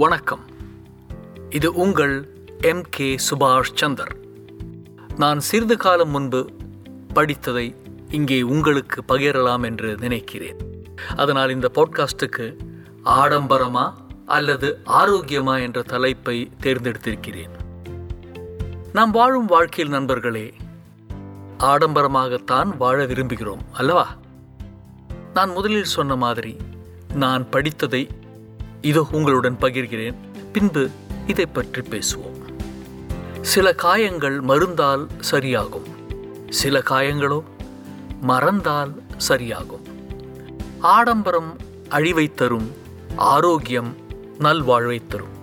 வணக்கம். இது உங்கள் எம் கே சுபாஷ் சந்தர். நான் சிறிது காலம் முன்பு படித்ததை இங்கே உங்களுக்கு பகிரலாம் என்று நினைக்கிறேன். அதனால் இந்த பாட்காஸ்டுக்கு ஆடம்பரமா அல்லது ஆரோக்கியமா என்ற தலைப்பை தேர்ந்தெடுத்திருக்கிறேன். நாம் வாழும் வாழ்க்கையில் நண்பர்களே ஆடம்பரமாகத்தான் வாழ விரும்புகிறோம் அல்லவா? நான் முதலில் சொன்ன மாதிரி நான் படித்ததை இதோ உங்களுடன் பகிர்கிறேன். பின்பு இதை பற்றி பேசுவோம். சில காயங்கள் மருந்தால் சரியாகும். சில காயங்களோ மறந்தால் சரியாகும். ஆடம்பரம் அழிவை தரும் ஆரோக்கியம் நல்வாழ்வை தரும்.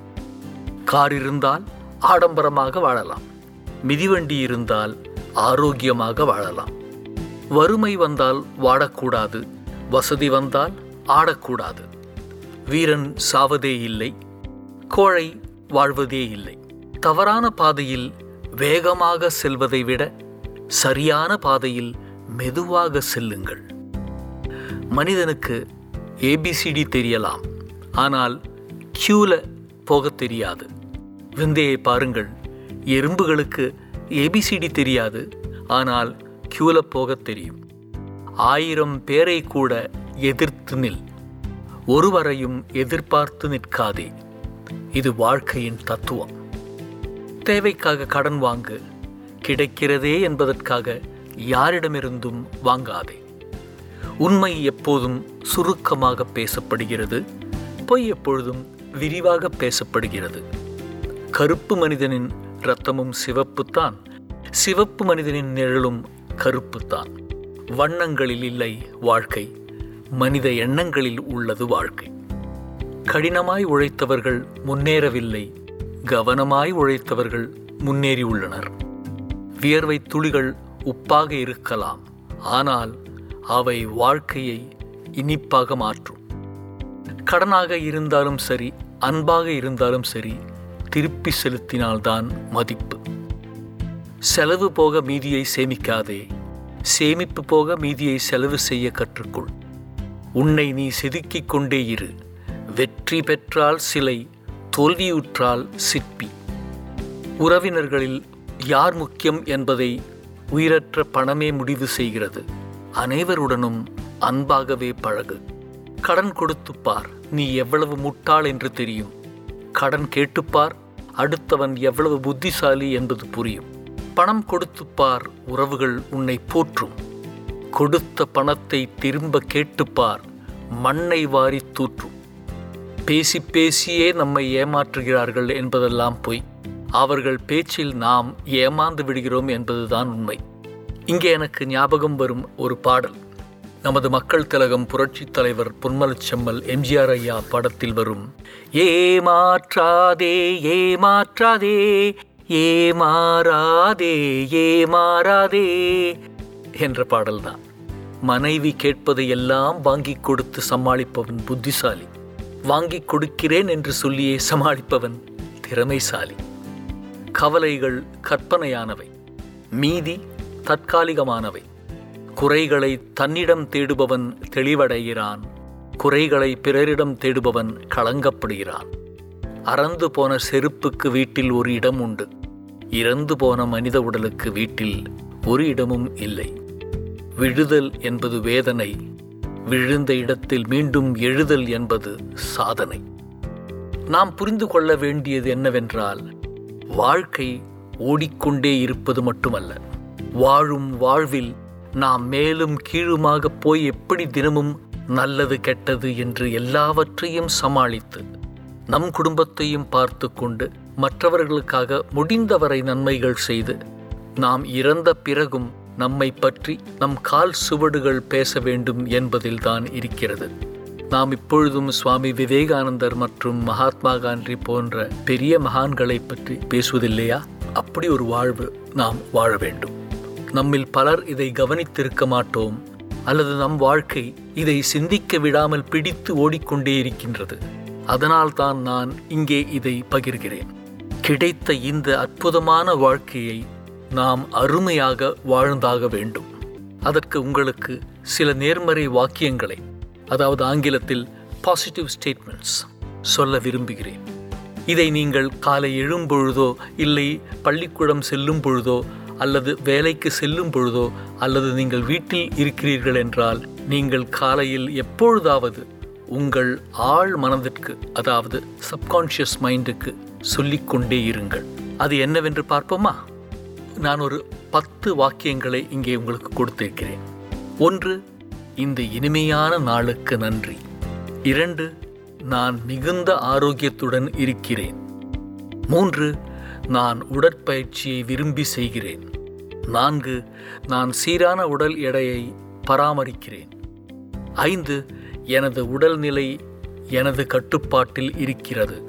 கார் இருந்தால் ஆடம்பரமாக வாழலாம். மிதிவண்டி இருந்தால் ஆரோக்கியமாக வாழலாம். வறுமை வந்தால் வாடக்கூடாது. வசதி வந்தால் ஆடக்கூடாது. வீரன் சாவதே இல்லை கோழை வாழ்வதே இல்லை. தவறான பாதையில் வேகமாக செல்வதை விட சரியான பாதையில் மெதுவாக செல்லுங்கள். மனிதனுக்கு ஏபிசிடி தெரியலாம் ஆனால் கியூல போக தெரியாது. விந்தையை பாருங்கள் எறும்புகளுக்கு ஏபிசிடி தெரியாது ஆனால் கியூல போக தெரியும். ஆயிரம் பேரை கூட எதிர்த்து நில். ஒருவரையும் எதிர்பார்த்து நிற்காதே. இது வாழ்க்கையின் தத்துவம். தேவைக்காக கடன் வாங்கு கிடைக்கிறதே என்பதற்காக யாரிடமிருந்தும் வாங்காதே. உண்மை எப்போதும் சுருக்கமாக பேசப்படுகிறது பொய் எப்பொழுதும் விரிவாக பேசப்படுகிறது. கருப்பு மனிதனின் இரத்தமும் சிவப்புத்தான் சிவப்பு மனிதனின் நிழலும் கருப்புத்தான். வண்ணங்களில் இல்லை வாழ்க்கை. மனித எண்ணங்களில் உள்ளது வாழ்க்கை. கடினமாய் உழைத்தவர்கள் முன்னேறவில்லை கவனமாய் உழைத்தவர்கள் முன்னேறியுள்ளனர் வியர்வை துளிகள் உப்பாக இருக்கலாம் ஆனால் அவை வாழ்க்கையை இனிப்பாக மாற்றும். கடனாக இருந்தாலும் சரி அன்பாக இருந்தாலும் சரி திருப்பி செலுத்தினால்தான் மதிப்பு. செலவு போக மீதியை சேமிக்காதே சேமிப்பு போக மீதியை செலவு செய்ய கற்றுக்கொள். உன்னை நீ செதுக்கிக் கொண்டே இரு. வெற்றி பெற்றால் சிலை தோல்வியுற்றால் சிற்பி. உறவினர்களில் யார் முக்கியம் என்பதை உயிரற்ற பணமே முடிவு செய்கிறது. அனைவருடனும் அன்பாகவே பழகு. கடன் கொடுத்துப்பார் நீ எவ்வளவு முட்டாள் என்று தெரியும். கடன் கேட்டுப்பார் அடுத்தவன் எவ்வளவு புத்திசாலி என்பது புரியும். பணம் கொடுத்துப்பார் உறவுகள் உன்னை போற்றும். கொடுத்த பணத்தை திரும்ப கேட்டுப்பார். மண்ணை வாரி தூற்றும் பேசி பேசியே நம்மை ஏமாற்றுகிறார்கள் என்பதெல்லாம் பொய். அவர்கள் பேச்சில் நாம் ஏமாந்து விடுகிறோம் என்பதுதான் உண்மை. இங்கே எனக்கு ஞாபகம் வரும் ஒரு பாடல். நமது மக்கள் திலகம் புரட்சித் தலைவர் பொன்மலச்செம்மல் எம்ஜிஆர் ஐயா படத்தில் வரும். ஏமாற்றாதே ஏமாற்றாதே ஏமாறாதே ஏமாறாதே என்ற பாடல்தான். மனைவி கேட்பதை எல்லாம் வாங்கி கொடுத்து சமாளிப்பவன் புத்திசாலி. வாங்கி கொடுக்கிறேன் என்று சொல்லியே சமாளிப்பவன் திறமைசாலி. கவலைகள் கற்பனையானவை. மீதி தற்காலிகமானவை. குறைகளை தன்னிடம் தேடுபவன் தெளிவடைகிறான். குறைகளை பிறரிடம் தேடுபவன் களங்கப்படுகிறான். அறந்து போன செருப்புக்கு வீட்டில் ஒரு இடம் உண்டு. இறந்து போன மனித உடலுக்கு வீட்டில் ஒரு இடமும் இல்லை. விழுதல் என்பது வேதனை. விழுந்த இடத்தில் மீண்டும் எழுதல் என்பது சாதனை. நாம் புரிந்து கொள்ள வேண்டியது என்னவென்றால் வாழ்க்கை ஓடிக்கொண்டே இருப்பது மட்டுமல்ல. வாழும் வாழ்வில் நாம் மேலும் கீழுமாக போய் எப்படி தினமும் நல்லது கெட்டது என்று எல்லாவற்றையும் சமாளித்து நம் குடும்பத்தையும் பார்த்து கொண்டு மற்றவர்களுக்காக முடிந்தவரை நன்மைகள் செய்து நாம் இறந்த பிறகும் நம்மை பற்றி நம் கால் சுவடுகள் பேச வேண்டும் என்பதில்தான் இருக்கிறது. நாம் இப்பொழுதும் சுவாமி விவேகானந்தர் மற்றும் மகாத்மா காந்தி போன்ற பெரிய மகான்களை பற்றி பேசுவதில்லையா? அப்படி ஒரு வாழ்வு நாம் வாழ வேண்டும். நம்மில் பலர் இதை கவனித்திருக்க மாட்டோம். அல்லது நம் வாழ்க்கை இதை சிந்திக்க விடாமல் பிடித்து ஓடிக்கொண்டே இருக்கின்றது. அதனால்தான் நான் இங்கே இதை பகிர்கிறேன். கிடைத்த இந்த அற்புதமான வாழ்க்கையை நாம் அருமையாக வாழ்ந்தாக வேண்டும். அதற்கு உங்களுக்கு சில நேர்மறை வாக்கியங்களை அதாவது ஆங்கிலத்தில் பாசிட்டிவ் ஸ்டேட்மெண்ட்ஸ் சொல்ல விரும்புகிறேன். இதை நீங்கள் காலை எழும்பொழுதோ இல்லை பள்ளிக்கூடம் செல்லும் பொழுதோ அல்லது வேலைக்கு செல்லும் பொழுதோ அல்லது நீங்கள் வீட்டில் இருக்கிறீர்கள் என்றால் நீங்கள் காலையில் எப்பொழுதாவது உங்கள் ஆள் மனதிற்கு அதாவது சப்கான்ஷியஸ் மைண்டுக்கு சொல்லிக்கொண்டே இருங்கள். அது என்னவென்று பார்ப்போமா? நான் ஒரு பத்து வாக்கியங்களை இங்கே உங்களுக்கு கொடுத்திருக்கிறேன். ஒன்று இந்த இனிமையான நாளுக்கு நன்றி. இரண்டு நான் மிகுந்த ஆரோக்கியத்துடன் இருக்கிறேன். மூன்று நான் உடற்பயிற்சியை விரும்பி செய்கிறேன். நான்கு நான் சீரான உடல் எடையை பராமரிக்கிறேன். ஐந்து எனது உடல்நிலை எனது கட்டுப்பாட்டில் இருக்கிறது.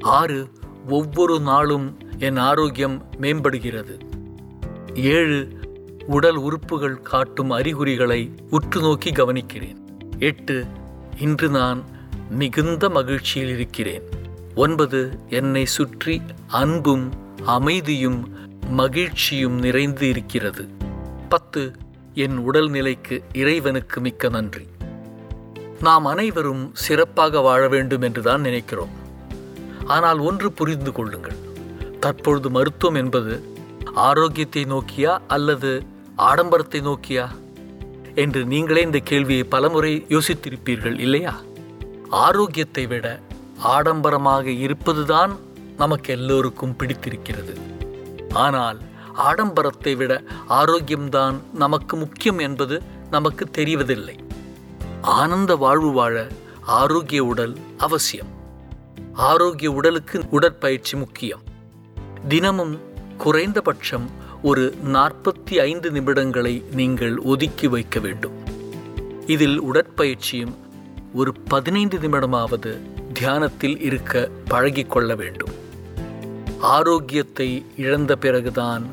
ஆறு ஒவ்வொரு நாளும் என் ஆரோக்கியம் மேம்படுகிறது. ஏழு உடல் உறுப்புகள் காட்டும் அறிகுறிகளை உற்று நோக்கி கவனிக்கிறேன். எட்டு இன்று நான் மிகுந்த மகிழ்ச்சியில் இருக்கிறேன். ஒன்பது என்னை சுற்றி அன்பும் அமைதியும் மகிழ்ச்சியும் நிறைந்து இருக்கிறது. பத்து என் உடல்நிலைக்கு இறைவனுக்கு மிக்க நன்றி. நாம் அனைவரும் சிறப்பாக வாழ வேண்டும் என்றுதான் நினைக்கிறோம். ஆனால் ஒன்று புரிந்து கொள்ளுங்கள். தற்பொழுது மருத்துவம் என்பது ஆரோக்கியத்தை நோக்கியா அல்லது ஆடம்பரத்தை நோக்கியா? என்று நீங்களே இந்த கேள்வியை பலமுறை யோசித்திருப்பீர்கள் இல்லையா? ஆரோக்கியத்தை விட ஆடம்பரமாக இருப்பதுதான் நமக்கு எல்லோருக்கும் பிடித்திருக்கிறது. ஆனால் ஆடம்பரத்தை விட ஆரோக்கியம்தான் நமக்கு முக்கியம் என்பது நமக்கு தெரிவதில்லை. ஆனந்த வாழ்வு வாழ ஆரோக்கிய உடல் அவசியம். ஆரோக்கிய உடலுக்கு உடற்பயிற்சி முக்கியம். தினமும் குறைந்தபட்சம் ஒரு நாற்பத்தி ஐந்து நிமிடங்களை நீங்கள் ஒதுக்கி வைக்க வேண்டும். இதில் உடற்பயிற்சியும் ஒரு பதினைந்து நிமிடமாவது தியானத்தில் இருக்க பழகிக்கொள்ள வேண்டும். ஆரோக்கியத்தை இழந்த பிறகுதான்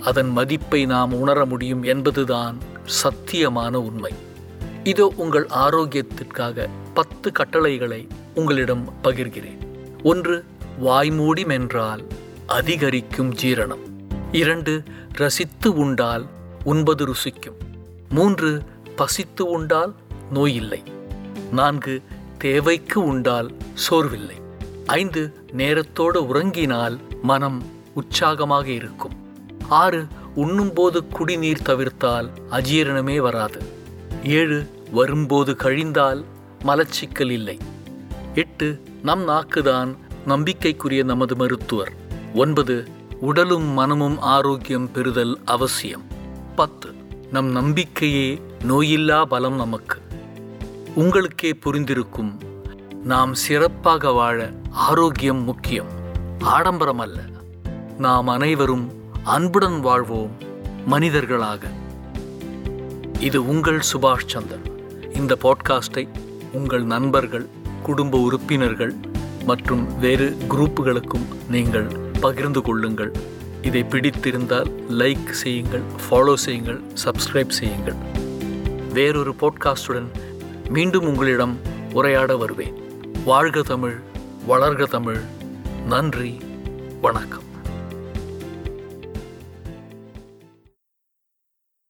அதன் மதிப்பை நாம் உணர முடியும் என்பதுதான் சத்தியமான உண்மை. இதோ உங்கள் ஆரோக்கியத்திற்காக பத்து கட்டளைகளை உங்களிடம் பகிர்கிறேன். ஒன்று வாய்மூடி மென்றால் அதிகரிக்கும் ஜீரணம். இரண்டு ரசித்து உண்டால் உண்பது ருசிக்கும். மூன்று பசித்து உண்டால் நோயில்லை. நான்கு தேவைக்கு உண்டால் சோர்வில்லை. ஐந்து நேரத்தோடு உறங்கினால் மனம் உற்சாகமாக இருக்கும். ஆறு உண்ணும்போது குடிநீர் தவிர்த்தால் அஜீரணமே வராது. ஏழு வரும்போது கழிந்தால் மலச்சிக்கல் இல்லை. எட்டு நம் நாக்குதான் நம்பிக்கைக்குரிய நமது மருத்துவர். ஒன்பது உடலும் மனமும் ஆரோக்கியம் பெறுதல் அவசியம். பத்து நம் நம்பிக்கையே நோயில்லா பலம் நமக்கு. உங்களுக்கே புரிந்திருக்கும் நாம் சிறப்பாக வாழ ஆரோக்கியம் முக்கியம். ஆடம்பரம் அல்ல நாம் அனைவரும் அன்புடன் வாழ்வோம் மனிதர்களாக. இது உங்கள் சுபாஷ் சந்தர் இந்த பாட்காஸ்டை உங்கள் நண்பர்கள் குடும்ப உறுப்பினர்கள் மற்றும் வேறு குரூப்புகளுக்கும் நீங்கள் பகிர்ந்து கொள்ளுங்கள். இதை பிடித்திருந்தால் லைக் செய்யுங்கள் ஃபாலோ செய்யுங்கள் சப்ஸ்கிரைப் செய்யுங்கள். வேறொரு பாட்காஸ்டுடன் மீண்டும் உங்களிடம் உரையாட வருவேன். வாழ்க தமிழ் வளர்க தமிழ். நன்றி வணக்கம்.